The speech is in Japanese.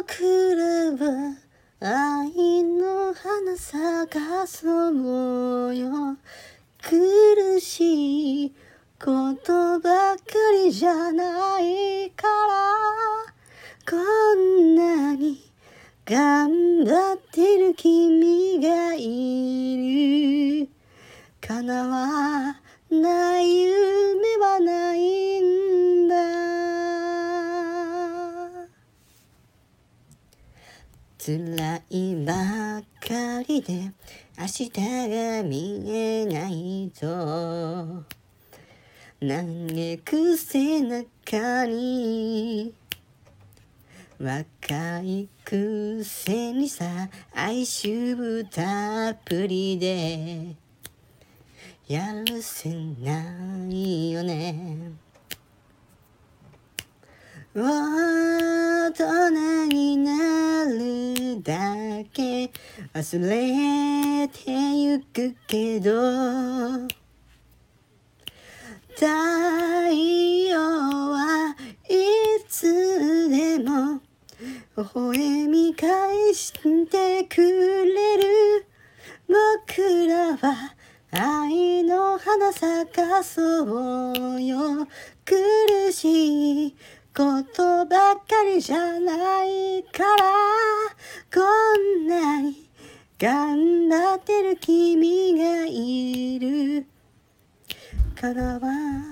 僕らは愛の花咲かそうよ苦しいことばかりじゃないからこんなに頑張ってる君がいる。叶わない夢辛いばっかりで明日が見えないと嘆く背中に。若いくせにさ哀愁たっぷりで。やるせないよね。け。忘れてゆくけど。太陽はいつでも。微笑み返してくれる。僕らは愛の花咲かそうよ。苦しいことばっかりじゃないから。こんなに頑張ってる君がいる。からは